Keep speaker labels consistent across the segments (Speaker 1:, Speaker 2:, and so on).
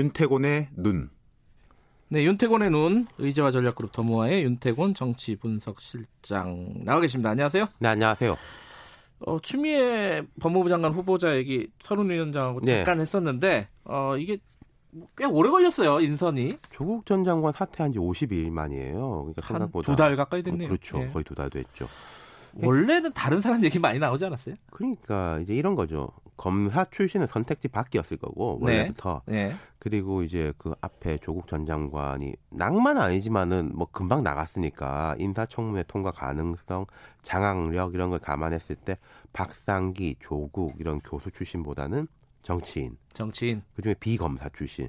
Speaker 1: 윤태곤의 눈.
Speaker 2: 네, 윤태곤의 눈 의제와 전략그룹 더모아의 윤태곤 정치 분석 실장 나와 계십니다. 안녕하세요.
Speaker 3: 네, 안녕하세요.
Speaker 2: 어, 추미애 법무부 장관 후보자 얘기 서른 위원장하고
Speaker 3: 네.
Speaker 2: 잠깐 했었는데 어, 이게 꽤 오래 걸렸어요 인선이
Speaker 3: 조국 전 장관 사퇴한 지 52일 만이에요. 그러니까
Speaker 2: 한
Speaker 3: 생각보다
Speaker 2: 두 달 가까이 됐네요.
Speaker 3: 어, 그렇죠.
Speaker 2: 예.
Speaker 3: 거의 두 달 됐죠.
Speaker 2: 원래는 다른 사람 얘기 많이 나오지 않았어요?
Speaker 3: 그러니까 이제 이런 거죠. 검사 출신은 선택지 밖이었을 거고 원래부터
Speaker 2: 네.
Speaker 3: 그리고 이제 그 앞에 조국 전 장관이 낭만 아니지만은 뭐 금방 나갔으니까 인사청문회 통과 가능성, 장악력 이런 걸 감안했을 때 박상기, 조국 이런 교수 출신보다는 정치인
Speaker 2: 정치인
Speaker 3: 그중에 비검사 출신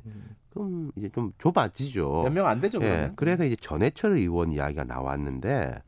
Speaker 3: 그럼 이제 좀 좁아지죠.
Speaker 2: 몇 명 안 되죠.
Speaker 3: 예,
Speaker 2: 그러면?
Speaker 3: 그래서 이제 전해철 의원 이야기가 나왔는데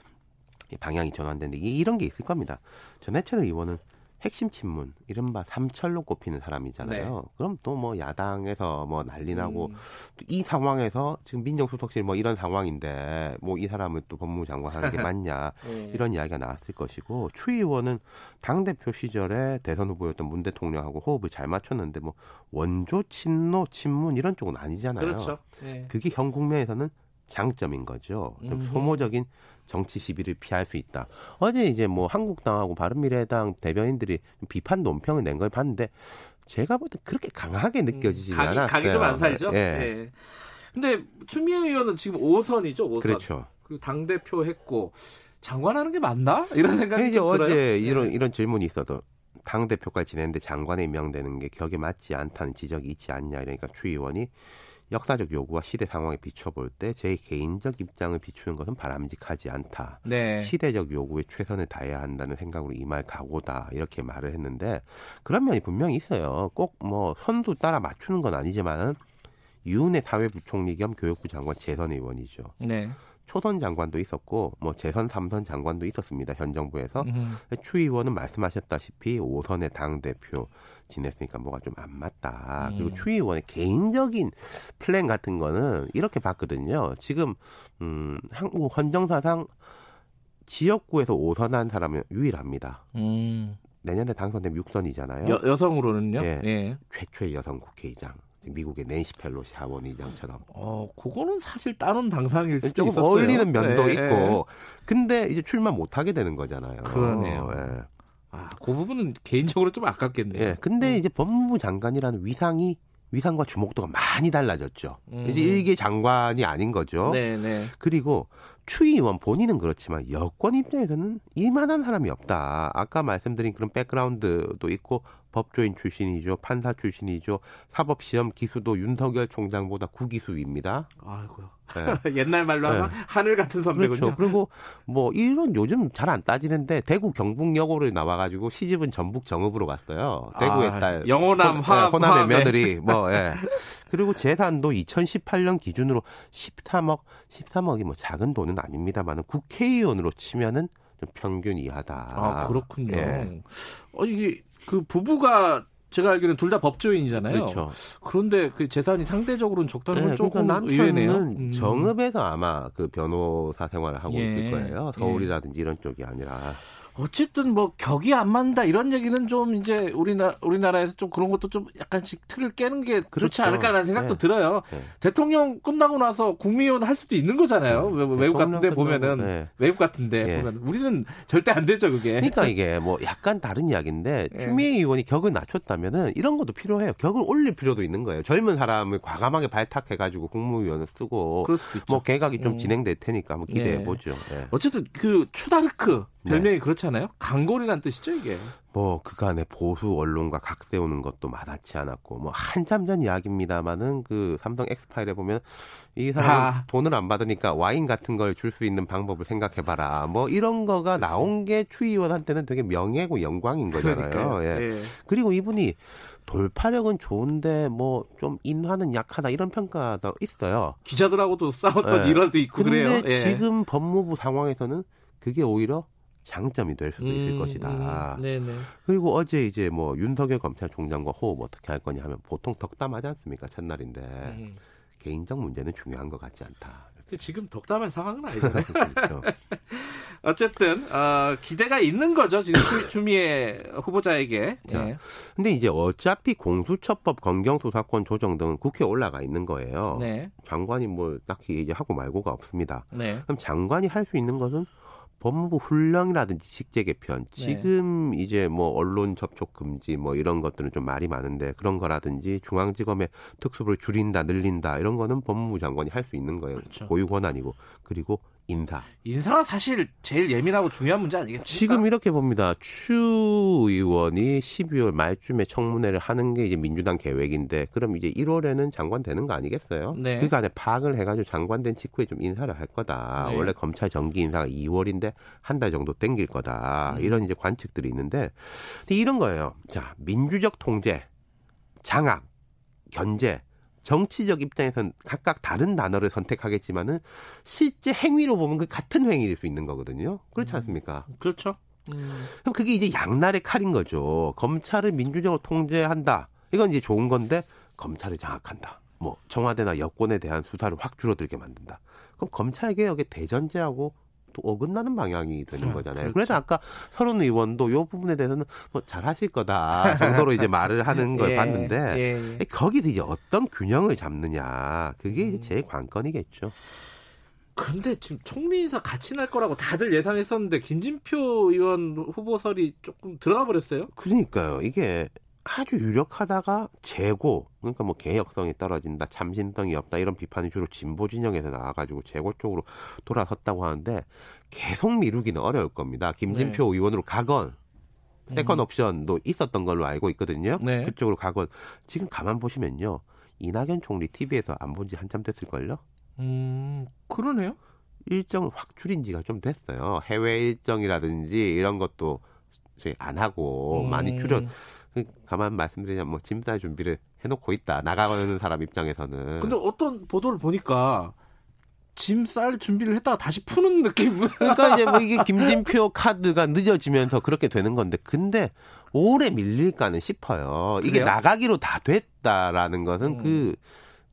Speaker 3: 이 방향이 전환됐는데 이- 이런 게 있을 겁니다. 전해철 의원은 핵심 친문, 이른바 삼철로 꼽히는 사람이잖아요. 그럼 또 뭐 야당에서 뭐 난리 나고
Speaker 2: 네. 음.
Speaker 3: 또이 상황에서 지금 민정수석실 뭐 이런 상황인데 뭐 이 사람을 또 법무부 장관 하는 게 맞냐
Speaker 2: 예.
Speaker 3: 이런 이야기가 나왔을 것이고 추 의원은 당 대표 시절에 대선 후보였던 문 대통령하고 호흡을 잘 맞췄는데 뭐 원조 친노 친문 이런 쪽은 아니잖아요.
Speaker 2: 그렇죠. 예.
Speaker 3: 그게 현 국면에서는 장점인 거죠. 좀. 소모적인 정치 시비를 피할 수 있다. 어제 이제 뭐 한국당하고 바른미래당 대변인들이 좀 비판 논평을 낸 걸 봤는데 제가 볼 때 그렇게 강하게 느껴지지
Speaker 2: 각이,
Speaker 3: 않았어요.
Speaker 2: 각이 좀 안 살죠.
Speaker 3: 예.
Speaker 2: 예. 근데 추미애 의원은 지금 5선이죠. 5선.
Speaker 3: 그렇죠.
Speaker 2: 그리고 당 대표 했고 장관하는 게 맞나? 이런 생각이
Speaker 3: 이제
Speaker 2: 좀 들어요.
Speaker 3: 어제 이런
Speaker 2: 네.
Speaker 3: 이런 질문이 있어도 당 대표까지 지냈는데 장관에 임명되는 게 격에 맞지 않다는 지적이 있지 않냐 이러니까 추 의원이 역사적 요구와 시대 상황에 비춰볼 때 제 개인적 입장을 비추는 것은 바람직하지 않다.
Speaker 2: 네.
Speaker 3: 시대적 요구에 최선을 다해야 한다는 생각으로 임할 각오다 이렇게 말을 했는데 그런 면이 분명히 있어요. 꼭 뭐 선두 따라 맞추는 건 아니지만은 유은혜 사회부총리 겸 교육부 장관 재선 의원이죠.
Speaker 2: 네.
Speaker 3: 초선 장관도 있었고 뭐 재선 삼선 장관도 있었습니다. 현 정부에서
Speaker 2: 음.
Speaker 3: 추 의원은 말씀하셨다시피 5선의 당 대표 지냈으니까 뭐가 좀 안 맞다. 그리고
Speaker 2: 음.
Speaker 3: 추 의원의 개인적인 플랜 같은 거는 이렇게 봤거든요. 지금 음 한국 헌정사상 지역구에서 5선한 사람은 유일합니다.
Speaker 2: 음.
Speaker 3: 내년에 당선되면 6선이잖아요.
Speaker 2: 여, 여성으로는요?
Speaker 3: 예.
Speaker 2: 예.
Speaker 3: 최초의 여성 국회의장. 미국의 낸시 펠로시 하원 의장처럼
Speaker 2: 어, 그거는 사실 다른 당상일 수도
Speaker 3: 조금
Speaker 2: 있었어요.
Speaker 3: 어울리는 면도
Speaker 2: 예,
Speaker 3: 있고 근데 이제 출마 못 하게 되는 거잖아요.
Speaker 2: 그러네요.
Speaker 3: 예.
Speaker 2: 아, 그 부분은 개인적으로 좀 아깝겠네요.
Speaker 3: 예. 근데 이제 법무부 장관이라는 위상이 위상과 주목도가 많이 달라졌죠.
Speaker 2: 음.
Speaker 3: 이제 일개 장관이 아닌 거죠.
Speaker 2: 네, 네.
Speaker 3: 그리고 추 의원 본인은 그렇지만 여권 입장에서는 이만한 사람이 없다. 아까 말씀드린 그런 백그라운드도 있고 법조인 출신이죠. 판사 출신이죠. 사법시험 기수도 윤석열 총장보다 구기수입니다.
Speaker 2: 아이고요.
Speaker 3: 예.
Speaker 2: 옛날 말로 하면 하늘 같은 선배군요.
Speaker 3: 그렇죠. 그리고 뭐 이런 요즘 잘 안 따지는데 대구 경북여고를 나와가지고 시집은 전북 정읍으로 갔어요. 대구의
Speaker 2: 아,
Speaker 3: 딸
Speaker 2: 영호남
Speaker 3: 호-
Speaker 2: 화합,
Speaker 3: 예, 호남의. 며느리 뭐 예. 그리고 재산도 2018년 기준으로 13억 13억이 뭐 작은 돈은 아닙니다만은 국회의원으로 치면은 좀 평균 이하다.
Speaker 2: 아, 그렇군요.
Speaker 3: 예.
Speaker 2: 어, 이게 그 부부가 제가 알기로는 둘 다 법조인이잖아요.
Speaker 3: 그렇죠.
Speaker 2: 그런데 그 재산이 상대적으로는 적다는 건
Speaker 3: 네,
Speaker 2: 조금
Speaker 3: 그러니까
Speaker 2: 의외네요. 음.
Speaker 3: 정읍에서 아마 그 변호사 생활을 하고
Speaker 2: 예.
Speaker 3: 있을 거예요. 서울이라든지 이런 쪽이 아니라.
Speaker 2: 어쨌든 뭐 격이 안 맞는다 이런 얘기는 좀 이제 우리나 우리나라에서 좀 그런 것도 좀 약간씩 틀을 깨는 게 좋지
Speaker 3: 그렇죠.
Speaker 2: 않을까라는 생각도
Speaker 3: 네.
Speaker 2: 들어요.
Speaker 3: 네.
Speaker 2: 대통령 끝나고 나서 국민의원 할 수도 있는 거잖아요. 외- 외국 같은데 보면은
Speaker 3: 네.
Speaker 2: 외국 같은데
Speaker 3: 예.
Speaker 2: 보면 우리는 절대 안 되죠 그게.
Speaker 3: 그러니까 이게 뭐 약간 다른 이야기인데
Speaker 2: 예.
Speaker 3: 추미애 의원이 격을 낮췄다면 은 이런 것도 필요해요. 격을 올릴 필요도 있는 거예요. 젊은 사람을 과감하게 발탁해가지고 국무위원을 쓰고. 뭐 개각이 좀
Speaker 2: 음.
Speaker 3: 진행될 테니까 한번 기대해
Speaker 2: 예.
Speaker 3: 보죠. 예.
Speaker 2: 어쨌든 그 추다르크
Speaker 3: 네.
Speaker 2: 별명이 그렇잖아요. 강골이란 뜻이죠 이게.
Speaker 3: 뭐 그간의 보수 언론과 각 세우는 것도 마다치 않았고 뭐 한참 전 이야기입니다만은 그 삼성 엑스파일에 보면 이 사람 은
Speaker 2: 아.
Speaker 3: 돈을 안 받으니까 와인 같은 걸 줄 수 있는 방법을 생각해봐라. 뭐 이런 거가 나온 게 추 의원한테는 되게 명예고 영광인 거잖아요. 예.
Speaker 2: 예.
Speaker 3: 그리고 이분이 돌파력은 좋은데 뭐 좀 인화는 약하다 이런 평가도 있어요.
Speaker 2: 기자들하고도 싸웠던
Speaker 3: 예.
Speaker 2: 일화도 있고 그래요. 예.
Speaker 3: 지금 법무부 상황에서는 그게 오히려 장점이 될 수도 있을
Speaker 2: 음,
Speaker 3: 것이다.
Speaker 2: 음, 네네.
Speaker 3: 그리고 어제 이제 뭐 윤석열 검찰총장과 호흡 어떻게 할 거냐 하면 보통 덕담하지 않습니까? 첫날인데
Speaker 2: 음.
Speaker 3: 개인적 문제는 중요한 것 같지 않다.
Speaker 2: 지금 덕담할 상황은 아니잖아요.
Speaker 3: 그렇죠.
Speaker 2: 어쨌든 어, 기대가 있는 거죠 지금 주, 미애 후보자에게.
Speaker 3: 자, 예. 근데 이제 어차피 공수처법 검경수사권 조정 등은 국회 에 올라가 있는 거예요. 네. 장관이 뭐 딱히 이제 하고 말고가 없습니다. 네. 그럼 장관이 할 수 있는 것은 법무부 훈령이라든지 직제 개편 네. 지금 네. 이제 뭐 언론 접촉 금지 뭐 이런 것들은 좀 말이 많은데 그런 거라든지 중앙지검의 특수부를 줄인다 늘린다 이런 거는 법무부 장관이 할 수 있는 거예요 그렇죠. 고유 권한이고 그리고 인사.
Speaker 2: 인사가 사실 제일 예민하고 중요한 문제 아니겠습니까?
Speaker 3: 지금 이렇게 봅니다. 추 의원이 12월 말쯤에 청문회를 하는 게 이제 민주당 계획인데 그럼 이제 1월에는 장관 되는 거 아니겠어요? 네. 그러니까 안에 파악을 해가지고 장관 된 직후에 좀 인사를 할 거다. 네. 원래 검찰 정기 인사가 2월인데 한 달 정도 땡길 거다. 음. 이런 이제 관측들이 있는데 이런 거예요. 자, 민주적 통제, 장악, 견제 정치적 입장에선 각각 다른 단어를 선택하겠지만은 실제 행위로 보면 그 같은 행위일 수 있는 거거든요. 그렇지 음. 않습니까?
Speaker 2: 음, 그렇죠.
Speaker 3: 음. 그럼 그게 이제 양날의 칼인 거죠. 검찰을 민주적으로 통제한다. 이건 이제 좋은 건데 검찰을 장악한다. 뭐 청와대나 여권에 대한 수사를 확 줄어들게 만든다. 그럼 검찰 개혁의 대전제하고 또 어긋나는 방향이 되는 음, 거잖아요. 그렇죠. 그래서 아까 서른 의원도 이 부분에 대해서는 뭐 잘하실 거다 정도로 이제 말을 하는 걸 예, 봤는데 예, 예. 거기서 이제 어떤 균형을 잡느냐 그게 이제 음. 제일 관건이겠죠.
Speaker 2: 근데 지금 총리인사 같이 날 거라고 다들 예상했었는데 김진표 의원 후보설이 조금 들어가 버렸어요.
Speaker 3: 그러니까요. 이게 아주 유력하다가 재고 그러니까 뭐 개혁성이 떨어진다 참신성이 없다 이런 비판이 주로 진보 진영에서 나와가지고 재고 쪽으로 돌아섰다고 하는데 계속 미루기는 어려울 겁니다. 김진표 네. 의원으로 가건 second 음. 옵션도 있었던 걸로 알고 있거든요. 네. 그쪽으로 가건. 지금 가만 보시면요. 이낙연 총리 TV에서 안 본 지 한참 됐을걸요?
Speaker 2: 음 그러네요.
Speaker 3: 일정을 확 줄인 지가 좀 됐어요. 해외 일정이라든지 이런 것도 안 하고 음. 많이 줄여 그 가만 말씀드리자면 뭐 짐 쌀 준비를 해놓고 있다 나가는 사람 입장에서는.
Speaker 2: 근데 어떤 보도를 보니까 짐쌀 준비를 했다가 다시 푸는 느낌.
Speaker 3: 그러니까 이제 뭐 이게 김진표 카드가 늦어지면서 그렇게 되는 건데, 근데 오래 밀릴까는 싶어요. 이게 그래요? 나가기로 다 됐다라는 것은 음. 그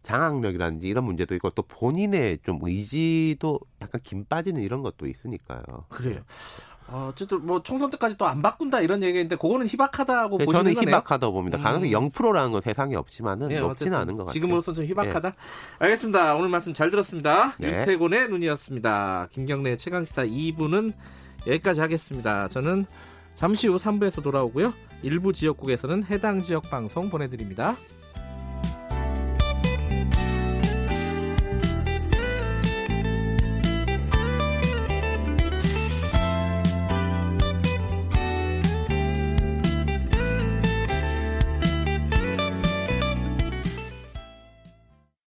Speaker 3: 장악력이라든지 이런 문제도 있고 또 본인의 좀 의지도 약간 김 빠지는 이런 것도 있으니까요.
Speaker 2: 그래요. 어, 어쨌든 뭐 총선 때까지 또 안 바꾼다 이런 얘기인데 그거는 희박하다고 네, 보시는
Speaker 3: 저는
Speaker 2: 거네요?
Speaker 3: 희박하다고 봅니다. 가능성이 음. 0%라는 건 세상에 없지만은 네, 높지는 않은 것 같아요.
Speaker 2: 지금으로선 좀 희박하다. 네. 알겠습니다. 오늘 말씀 잘 들었습니다. 네. 윤태곤의 눈이었습니다. 김경래 최강시사 2부는 여기까지 하겠습니다. 저는 잠시 후 3부에서 돌아오고요. 일부 지역국에서는 해당 지역 방송 보내드립니다.